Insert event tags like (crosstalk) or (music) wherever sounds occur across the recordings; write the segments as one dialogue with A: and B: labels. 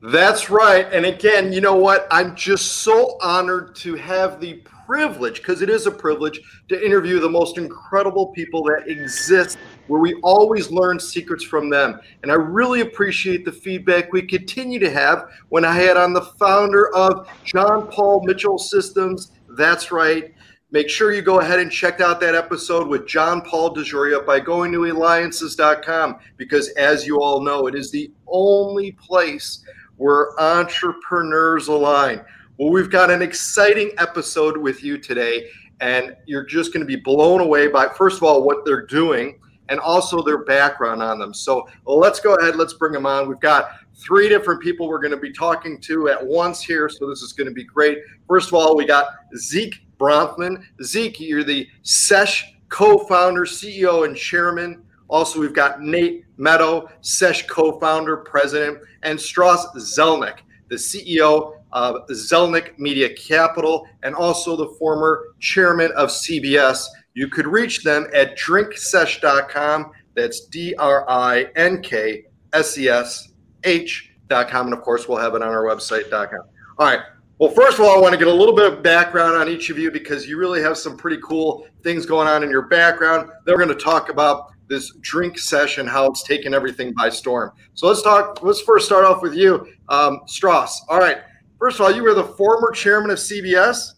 A: That's right. And again, you know what? I'm just so honored to have the privilege, because it is a privilege, to interview the most incredible people that exist where we always learn secrets from them. And I really appreciate the feedback we continue to have when I had on the founder of John Paul Mitchell Systems. That's right. Make sure you go ahead and check out that episode with John Paul DeJoria by going to eliances.com because, as you all know, it is the only place where entrepreneurs align. Well, we've got an exciting episode with you today, and you're just going to be blown away by, first of all, what they're doing and also their background on them. So let's go ahead, let's bring them on. We've got three different people we're going to be talking to at once here. So this is going to be great. First of all, we got Zeke Bronfman. Zeke, you're the SESH co founder, CEO, and chairman. Also, we've got Nate Meadow, SESH co founder, president, and Strauss Zelnick, the CEO of Zelnick Media Capital and also the former chairman of CBS. You could reach them at drinksesh.com. That's D R I N K S E S H.com. And of course, we'll have it on our website.com. All right. Well, first of all, I want to get a little bit of background on each of you because you really have some pretty cool things going on in your background. Then we're going to talk about this drink session, how it's taken everything by storm. So let's talk. Let's first start off with you, um, Strauss. All right. First of all, you were the former chairman of CBS.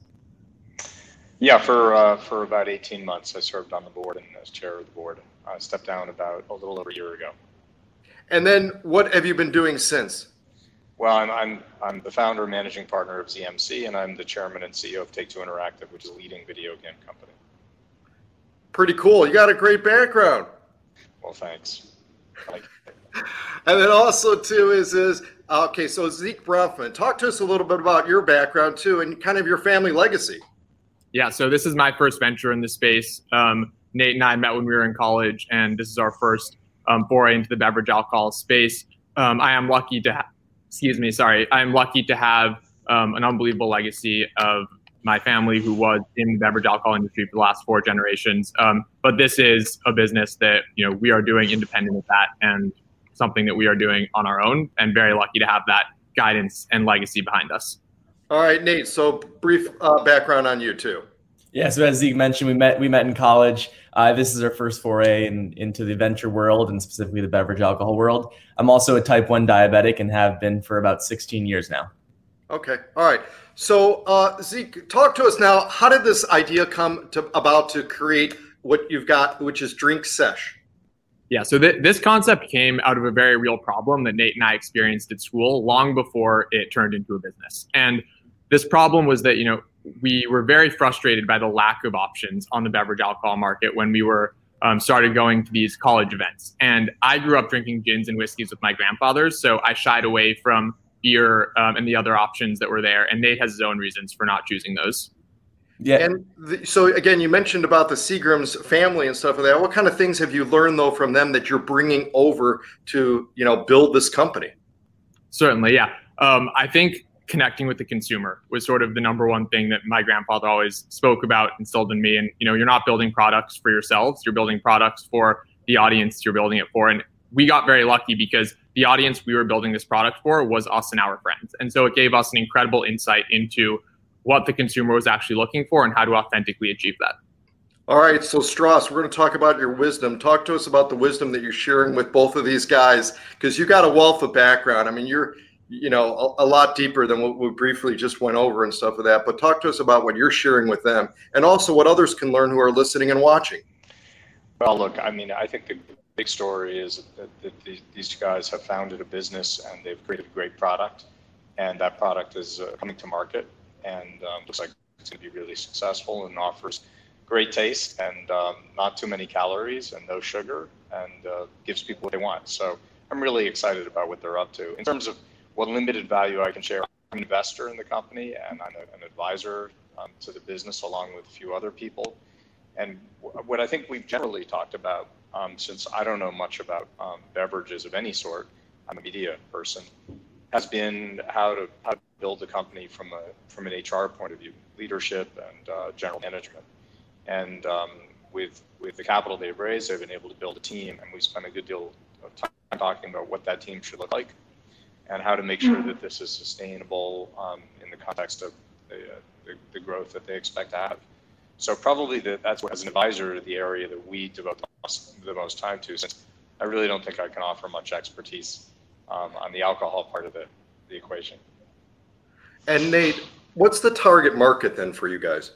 B: Yeah, for uh, for about 18 months, I served on the board and as chair of the board. I stepped down about a little over a year ago.
A: And then, what have you been doing since?
B: Well, I'm I'm I'm the founder and managing partner of ZMC, and I'm the chairman and CEO of Take Two Interactive, which is a leading video game company.
A: Pretty cool. You got a great background.
B: Well, thanks. (laughs)
A: and then also too is is okay. So Zeke Bronfman, talk to us a little bit about your background too, and kind of your family legacy.
C: Yeah, so this is my first venture in the space. Um, Nate and I met when we were in college, and this is our first um, foray into the beverage alcohol space. Um, I am lucky to, ha- excuse me, sorry, I am lucky to have um, an unbelievable legacy of my family who was in the beverage alcohol industry for the last four generations. Um, but this is a business that you know we are doing independent of that, and something that we are doing on our own, and very lucky to have that guidance and legacy behind us.
A: All right, Nate. So brief uh, background on you too.
D: Yeah, so as Zeke mentioned, we met we met in college. Uh, this is our first foray in, into the venture world and specifically the beverage alcohol world. I'm also a type one diabetic and have been for about 16 years now.
A: Okay, all right. So uh, Zeke, talk to us now. How did this idea come to about to create what you've got, which is Drink Sesh?
C: Yeah, so th- this concept came out of a very real problem that Nate and I experienced at school long before it turned into a business. And this problem was that you know we were very frustrated by the lack of options on the beverage alcohol market when we were um, started going to these college events. And I grew up drinking gins and whiskeys with my grandfathers, so I shied away from beer um, and the other options that were there. And Nate has his own reasons for not choosing those.
A: Yeah. And the, so again, you mentioned about the Seagram's family and stuff like that. What kind of things have you learned though from them that you're bringing over to you know build this company?
C: Certainly, yeah. Um, I think connecting with the consumer was sort of the number one thing that my grandfather always spoke about, instilled in me. And you know, you're not building products for yourselves; you're building products for the audience you're building it for. And we got very lucky because the audience we were building this product for was us and our friends, and so it gave us an incredible insight into what the consumer was actually looking for and how to authentically achieve that.
A: All right, so Strauss, we're going to talk about your wisdom. Talk to us about the wisdom that you're sharing with both of these guys because you got a wealth of background. I mean, you're you know a, a, lot deeper than what we briefly just went over and stuff of that but talk to us about what you're sharing with them and also what others can learn who are listening and watching
B: well look i mean i think the big story is that, these guys have founded a business and they've created a great product. And that product is uh, coming to market and um, looks like it's going to be really successful and offers great taste and um, not too many calories and no sugar and uh, gives people what they want. So i'm really excited about what they're up to. In terms of what limited value I can share I'm an investor in the company and I'm a, an advisor um, to the business along with a few other people. And w- what I think we've generally talked about, um, since I don't know much about um, beverages of any sort, I'm a media person, has been how to how to build a company from a from an HR point of view, leadership and uh, general management. And um, with with the capital they've raised, they've been able to build a team, and we spent a good deal of time talking about what that team should look like and how to make sure that this is sustainable um, in the context of the, uh, the, the, growth that they expect to have. So probably the, that's what, as an advisor, the area that we devote the most, time to, since I really don't think I can offer much expertise um, on the alcohol part of the, the equation.
A: And Nate, what's the target market then for you guys?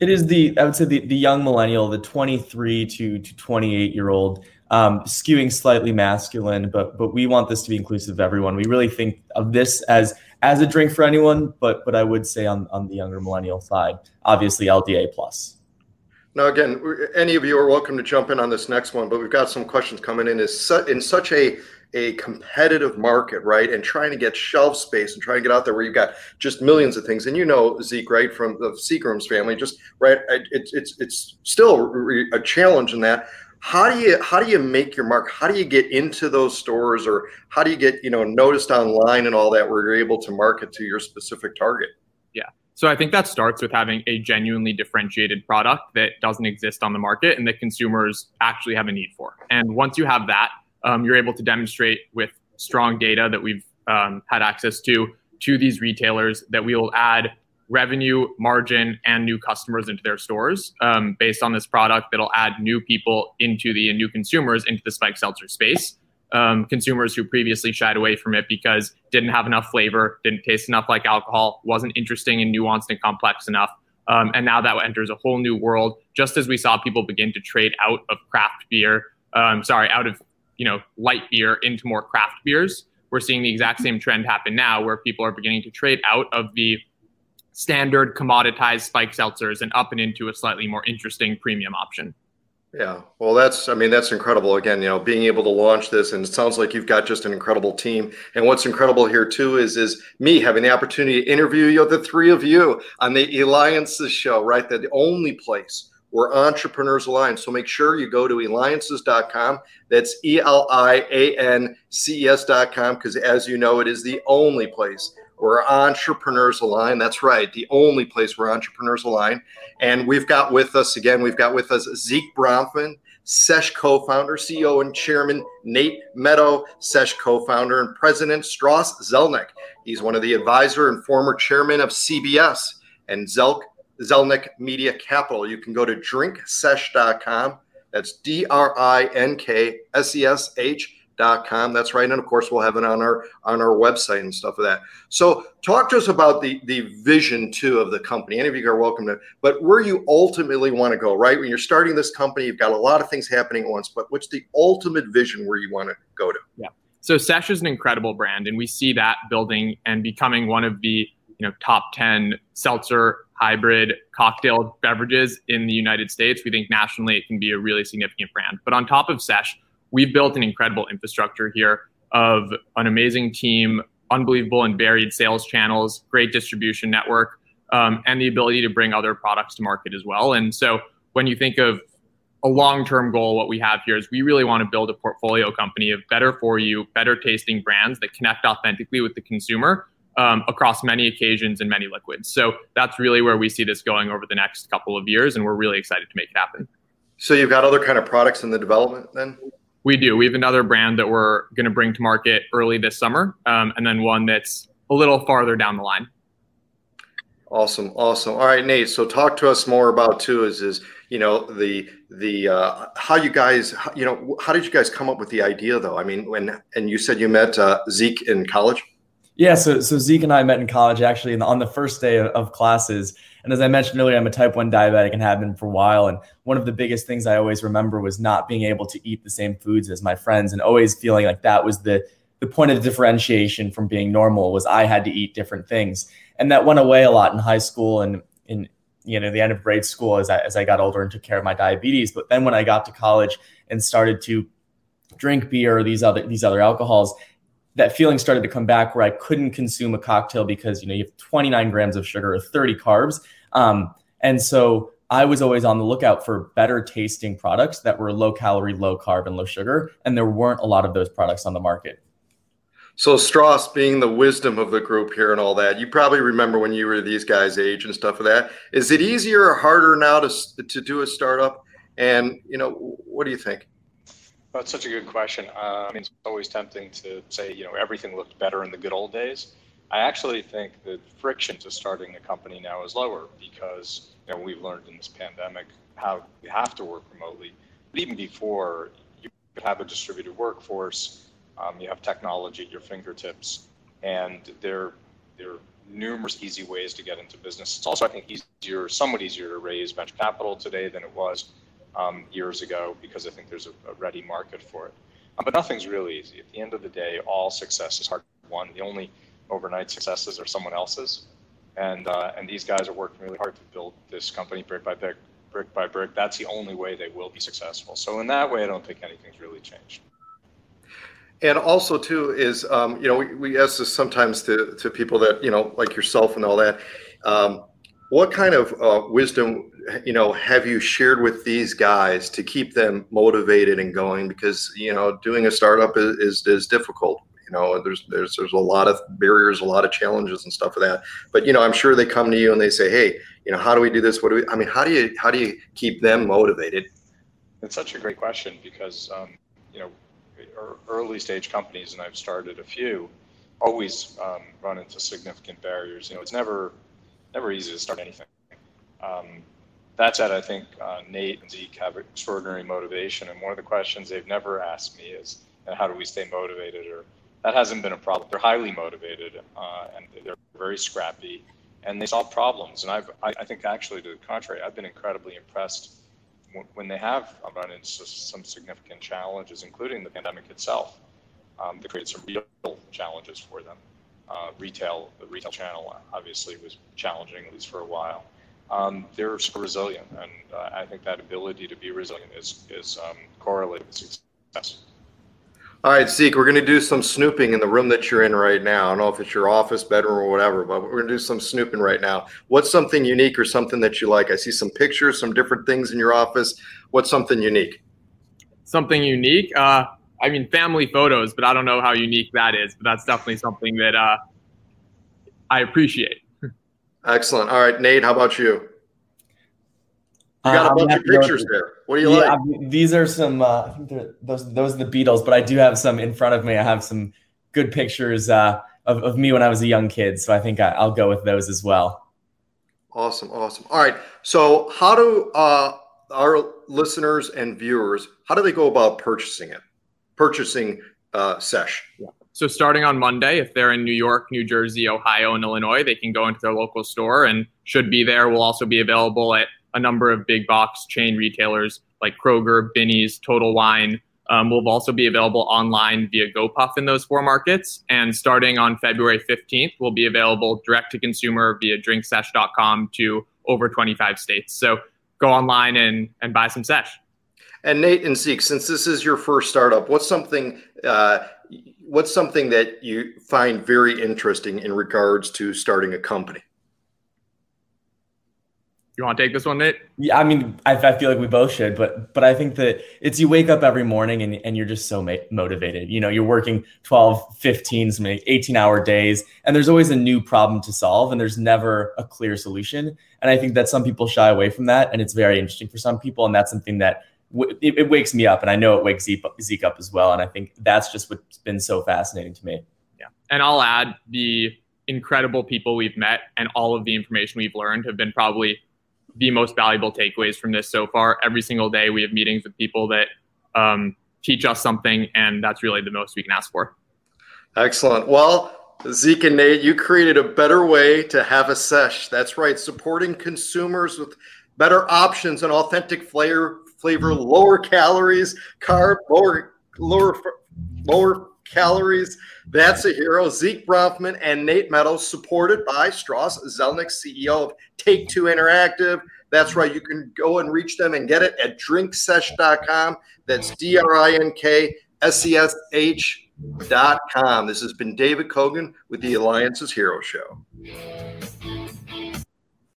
D: It is the I would say the, the young millennial, the 23 to, to 28 year old, um, skewing slightly masculine, but but we want this to be inclusive of everyone. We really think of this as as a drink for anyone, but but I would say on on the younger millennial side, obviously LDA plus.
A: Now, again, any of you are welcome to jump in on this next one, but we've got some questions coming in. Is su- in such a a competitive market, right? And trying to get shelf space and trying to get out there where you've got just millions of things. And you know, Zeke, right, from the Seagram's family, just right. It's it's it's still a challenge in that. How do you how do you make your mark? How do you get into those stores, or how do you get you know noticed online and all that, where you're able to market to your specific target?
C: Yeah. So I think that starts with having a genuinely differentiated product that doesn't exist on the market and that consumers actually have a need for. And once you have that, um, you're able to demonstrate with strong data that we've um, had access to to these retailers that we will add revenue, margin, and new customers into their stores um, based on this product that'll add new people into the and new consumers into the spike seltzer space. Um, consumers who previously shied away from it because didn't have enough flavor, didn't taste enough like alcohol, wasn't interesting and nuanced and complex enough. Um, and now that enters a whole new world, just as we saw people begin to trade out of craft beer, um, sorry, out of you know light beer into more craft beers. We're seeing the exact same trend happen now, where people are beginning to trade out of the standard commoditized spike seltzers and up and into a slightly more interesting premium option.
A: Yeah, well, that's I mean that's incredible. Again, you know, being able to launch this, and it sounds like you've got just an incredible team. And what's incredible here too is is me having the opportunity to interview you, the three of you, on the Eliances show. Right, the only place we're Entrepreneurs align. So make sure you go to eliances.com. That's E L I A N C E S.com because, as you know, it is the only place where Entrepreneurs Align. That's right, the only place where Entrepreneurs Align. And we've got with us, again, we've got with us Zeke Bronfman, Sesh co founder, CEO, and chairman Nate Meadow, Sesh co founder, and president Strauss Zelnick. He's one of the advisor and former chairman of CBS. And Zelk Zelnick Media Capital. You can go to drinksesh.com. That's D R I N K S E S H com. That's right. And of course, we'll have it on our on our website and stuff of like that. So talk to us about the the vision too of the company. Any of you are welcome to, but where you ultimately want to go, right? When you're starting this company, you've got a lot of things happening at once, but what's the ultimate vision where you want to go to?
C: Yeah. So Sesh is an incredible brand, and we see that building and becoming one of the you know top 10 seltzer hybrid cocktail beverages in the United States. We think nationally it can be a really significant brand. But on top of Sesh, we've built an incredible infrastructure here of an amazing team, unbelievable and varied sales channels, great distribution network, um, and the ability to bring other products to market as well. And so when you think of a long-term goal, what we have here is we really want to build a portfolio company of better for you, better tasting brands that connect authentically with the consumer um, across many occasions and many liquids. So that's really where we see this going over the next couple of years, and we're really excited to make it happen.
A: So you've got other kind of products in the development then?
C: We do. We have another brand that we're going to bring to market early this summer, um, and then one that's a little farther down the line.
A: Awesome, awesome. All right, Nate. So talk to us more about too is is you know the the uh, how you guys you know how did you guys come up with the idea though? I mean, when and you said you met uh, Zeke in college.
D: Yeah, so so Zeke and I met in college actually on the first day of, of, classes. And as I mentioned earlier, I'm a type 1 diabetic and have been for a while. And one of the biggest things I always remember was not being able to eat the same foods as my friends and always feeling like that was the the point of differentiation from being normal was I had to eat different things. And that went away a lot in high school and in you know the end of grade school as I, as I got older and took care of my diabetes. But then when I got to college and started to drink beer or these other these other alcohols, that feeling started to come back where I couldn't consume a cocktail because you know you have 29 grams of sugar or 30 carbs, um, and so I was always on the lookout for better tasting products that were low calorie, low carb, and low sugar, and there weren't a lot of those products on the market.
A: So Strauss, being the wisdom of the group here and all that, you probably remember when you were these guys' age and stuff of that. Is it easier or harder now to to do a startup? And you know, what do you think?
B: It's such a good question. Uh, I mean, it's always tempting to say, you know, everything looked better in the good old days. I actually think that friction to starting a company now is lower because you know we've learned in this pandemic how we have to work remotely. But even before, you could have a distributed workforce um, you have technology at your fingertips, and there, there are numerous easy ways to get into business. It's also, I think, easier, somewhat easier to raise venture capital today than it was um, years ago because I think there's a, a ready market for it. Um, but nothing's really easy. At the end of the day, all success is hard won. The only overnight successes are someone else's, and uh, and these guys are working really hard to build this company brick by brick, brick by brick. That's the only way they will be successful. So in that way, I don't think anything's really changed.
A: And also too is um, you know we, we ask this sometimes to to people that you know like yourself and all that. Um, what kind of uh, wisdom you know have you shared with these guys to keep them motivated and going? Because you know doing a startup is is, is difficult. You know there's there's there's a lot of barriers, a lot of challenges and stuff of that. But you know I'm sure they come to you and they say, hey, you know how do we do this? What do we? I mean, how do you how do you keep them motivated?
B: It's such a great question because um, you know early stage companies, and I've started a few, always um, run into significant barriers. You know, it's never never easy to start anything. Um, that said, I think uh, Nate and Zeke have extraordinary motivation, and one of the questions they've never asked me is, "How do we stay motivated?" Or that hasn't been a problem. They're highly motivated, uh, and they're very scrappy, and they solve problems. And I've, I, I think actually to the contrary, I've been incredibly impressed when they have run into some significant challenges, including the pandemic itself, um, they created some real challenges for them. Uh, retail, the retail channel obviously was challenging at least for a while. Um, they're resilient, and uh, I think that ability to be resilient is is um, correlated with success.
A: All right, Zeke, we're going to do some snooping in the room that you're in right now. I don't know if it's your office, bedroom, or whatever, but we're going to do some snooping right now. What's something unique or something that you like? I see some pictures, some different things in your office. What's something unique?
C: Something unique? Uh, I mean, family photos, but I don't know how unique that is. But that's definitely something that uh, I appreciate.
A: Excellent. All right, Nate, how about you? You got a uh, bunch of pictures there. What do you yeah, like?
D: These are some. Uh, I think those those are the Beatles, but I do have some in front of me. I have some good pictures uh, of of me when I was a young kid, so I think I, will go with those as well.
A: Awesome, awesome. All right. So, how do uh, our listeners and viewers how do they go about purchasing it? Purchasing uh, Sesh.
C: Yeah. So starting on Monday, if they're in New York, New Jersey, Ohio, and Illinois, they can go into their local store and should be there. We'll also be available at a number of big box chain retailers like Kroger, Binny's, Total Wine. Um, will also be available online via GoPuff in those four markets. And starting on February 15th, will be available direct to consumer via drinksesh.com to over 25 states. So go online and, and buy some sesh.
A: And Nate and Zeke, since this is your first startup, what's something uh, what's something that you find very interesting in regards to starting a company?
C: You want to take this one, Nate?
D: Yeah, I mean, I, I, feel like we both should, but but I think that it's you wake up every morning and, and you're just so ma- motivated. You know, you're working 12, 15, some 18 hour days, and there's always a new problem to solve, and there's never a clear solution. And I think that some people shy away from that, and it's very interesting for some people, and that's something that w- it, it, wakes me up, and I know it wakes Zeke, Zeke up as well. And I think that's just what's been so fascinating to me.
C: Yeah, and I'll add the incredible people we've met and all of the information we've learned have been probably the most valuable takeaways from this so far. Every single day, we have meetings with people that um, teach us something, and that's really the most we can ask for.
A: Excellent. Well, Zeke and Nate, you created a better way to have a sesh. That's right, supporting consumers with better options and authentic flavor, flavor, lower calories, carb, lower, lower, lower calories. That's a hero. Zeke Bronfman and Nate Meadows, supported by Strauss Zelnick, CEO of Take Two Interactive. That's right. You can go and reach them and get it at drinksesh.com. That's D R I N K S E S H This has been David Kogan with the Eliances Hero Show.